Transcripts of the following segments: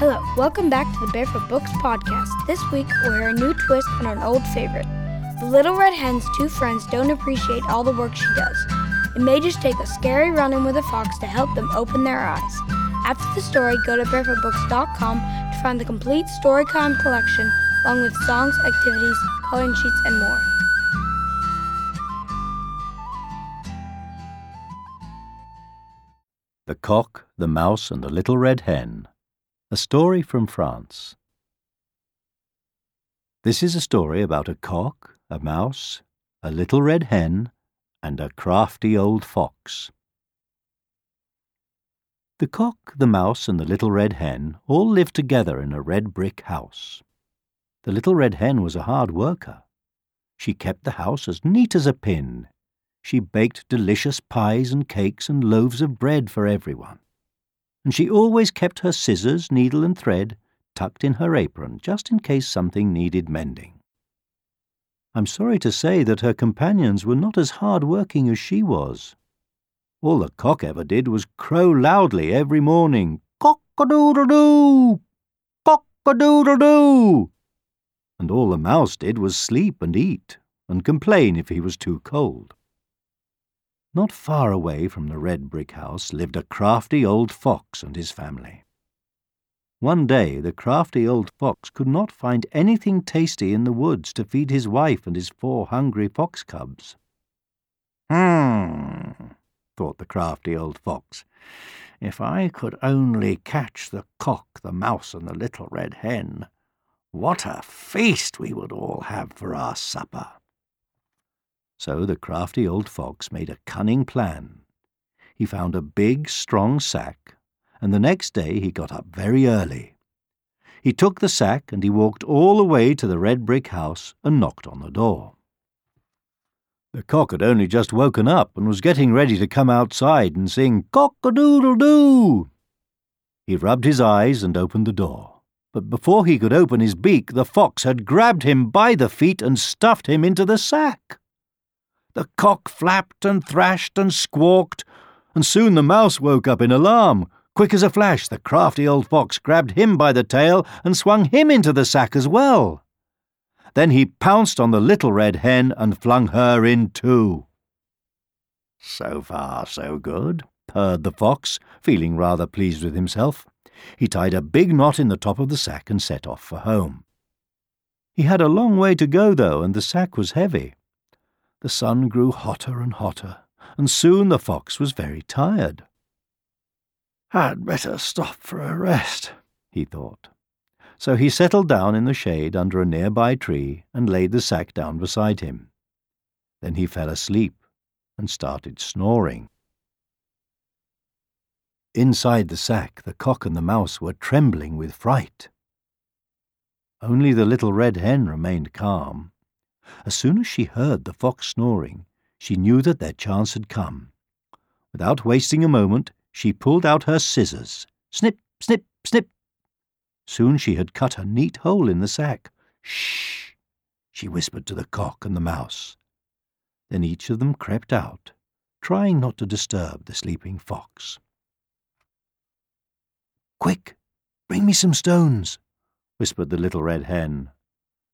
Hello, welcome back to the Barefoot Books podcast. This week, we're a new twist on an old favorite. The Little Red Hen's two friends don't appreciate all the work she does. It may just take a scary run in with a fox to help them open their eyes. After the story, go to barefootbooks.com to find the complete Storytime collection, along with songs, activities, coloring sheets, and more. The Cock, the Mouse, and the Little Red Hen. A story from France. This is a story about a cock, a mouse, a little red hen, and a crafty old fox. The cock, the mouse, and the little red hen all lived together in a red brick house. The little red hen was a hard worker. She kept the house as neat as a pin she baked delicious pies and cakes and loaves of bread for everyone. And she always kept her scissors, needle, and thread tucked in her apron just in case something needed mending. I'm sorry to say that her companions were not as hard working as she was. All the cock ever did was crow loudly every morning, cock-a-doodle-doo, cock-a-doodle-doo. And all the mouse did was sleep and eat and complain if he was too cold. Not far away from the red brick house lived a crafty old fox and his family. One day the crafty old fox could not find anything tasty in the woods to feed his wife and his four hungry fox cubs. Hmm, thought the crafty old fox. If I could only catch the cock, the mouse, and the little red hen, what a feast we would all have for our supper. So the crafty old fox made a cunning plan. He found a big, strong sack, and the next day he got up very early. He took the sack and he walked all the way to the red brick house and knocked on the door. The cock had only just woken up and was getting ready to come outside and sing cock-a-doodle-doo. He rubbed his eyes and opened the door. But before he could open his beak, the fox had grabbed him by the feet and stuffed him into the sack. The cock flapped and thrashed and squawked, and soon the mouse woke up in alarm. Quick as a flash, the crafty old fox grabbed him by the tail and swung him into the sack as well. Then he pounced on the little red hen and flung her in too. So far, so good, purred the fox, feeling rather pleased with himself. He tied a big knot in the top of the sack and set off for home. He had a long way to go, though, and the sack was heavy. The sun grew hotter and hotter, and soon the fox was very tired. I'd better stop for a rest, he thought. So he settled down in the shade under a nearby tree and laid the sack down beside him. Then he fell asleep and started snoring. Inside the sack, the cock and the mouse were trembling with fright. Only the little red hen remained calm. As soon as she heard the fox snoring, she knew that their chance had come. Without wasting a moment, she pulled out her scissors. Snip, snip, snip. Soon she had cut a neat hole in the sack. Shh, she whispered to the cock and the mouse. Then each of them crept out, trying not to disturb the sleeping fox. Quick, bring me some stones, whispered the little red hen.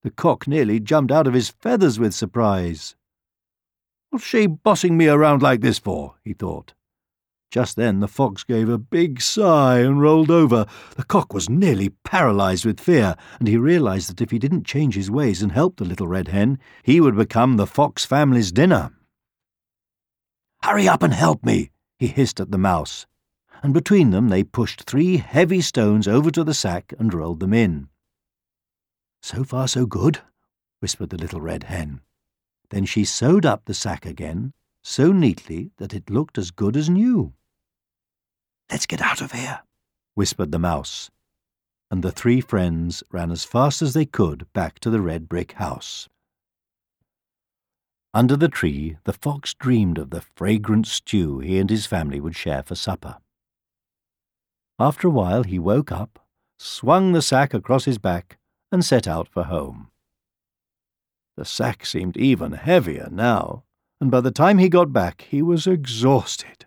The cock nearly jumped out of his feathers with surprise. What's she bossing me around like this for? he thought. Just then the fox gave a big sigh and rolled over. The cock was nearly paralyzed with fear, and he realized that if he didn't change his ways and help the little red hen, he would become the fox family's dinner. Hurry up and help me, he hissed at the mouse, and between them they pushed three heavy stones over to the sack and rolled them in. So far, so good, whispered the little red hen. Then she sewed up the sack again, so neatly that it looked as good as new. Let's get out of here, whispered the mouse, and the three friends ran as fast as they could back to the red brick house. Under the tree, the fox dreamed of the fragrant stew he and his family would share for supper. After a while, he woke up, swung the sack across his back, and set out for home. The sack seemed even heavier now, and by the time he got back he was exhausted.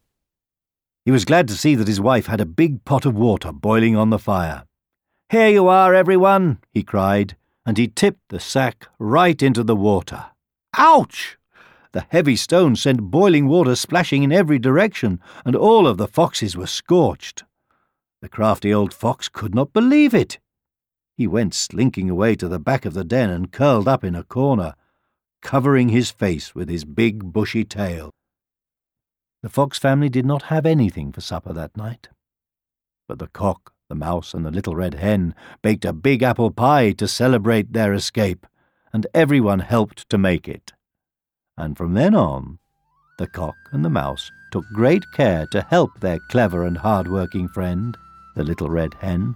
He was glad to see that his wife had a big pot of water boiling on the fire. Here you are, everyone, he cried, and he tipped the sack right into the water. Ouch! The heavy stone sent boiling water splashing in every direction, and all of the foxes were scorched. The crafty old fox could not believe it. He went slinking away to the back of the den and curled up in a corner, covering his face with his big bushy tail. The fox family did not have anything for supper that night. But the cock, the mouse, and the little red hen baked a big apple pie to celebrate their escape, and everyone helped to make it. And from then on, the cock and the mouse took great care to help their clever and hard-working friend, the little red hen.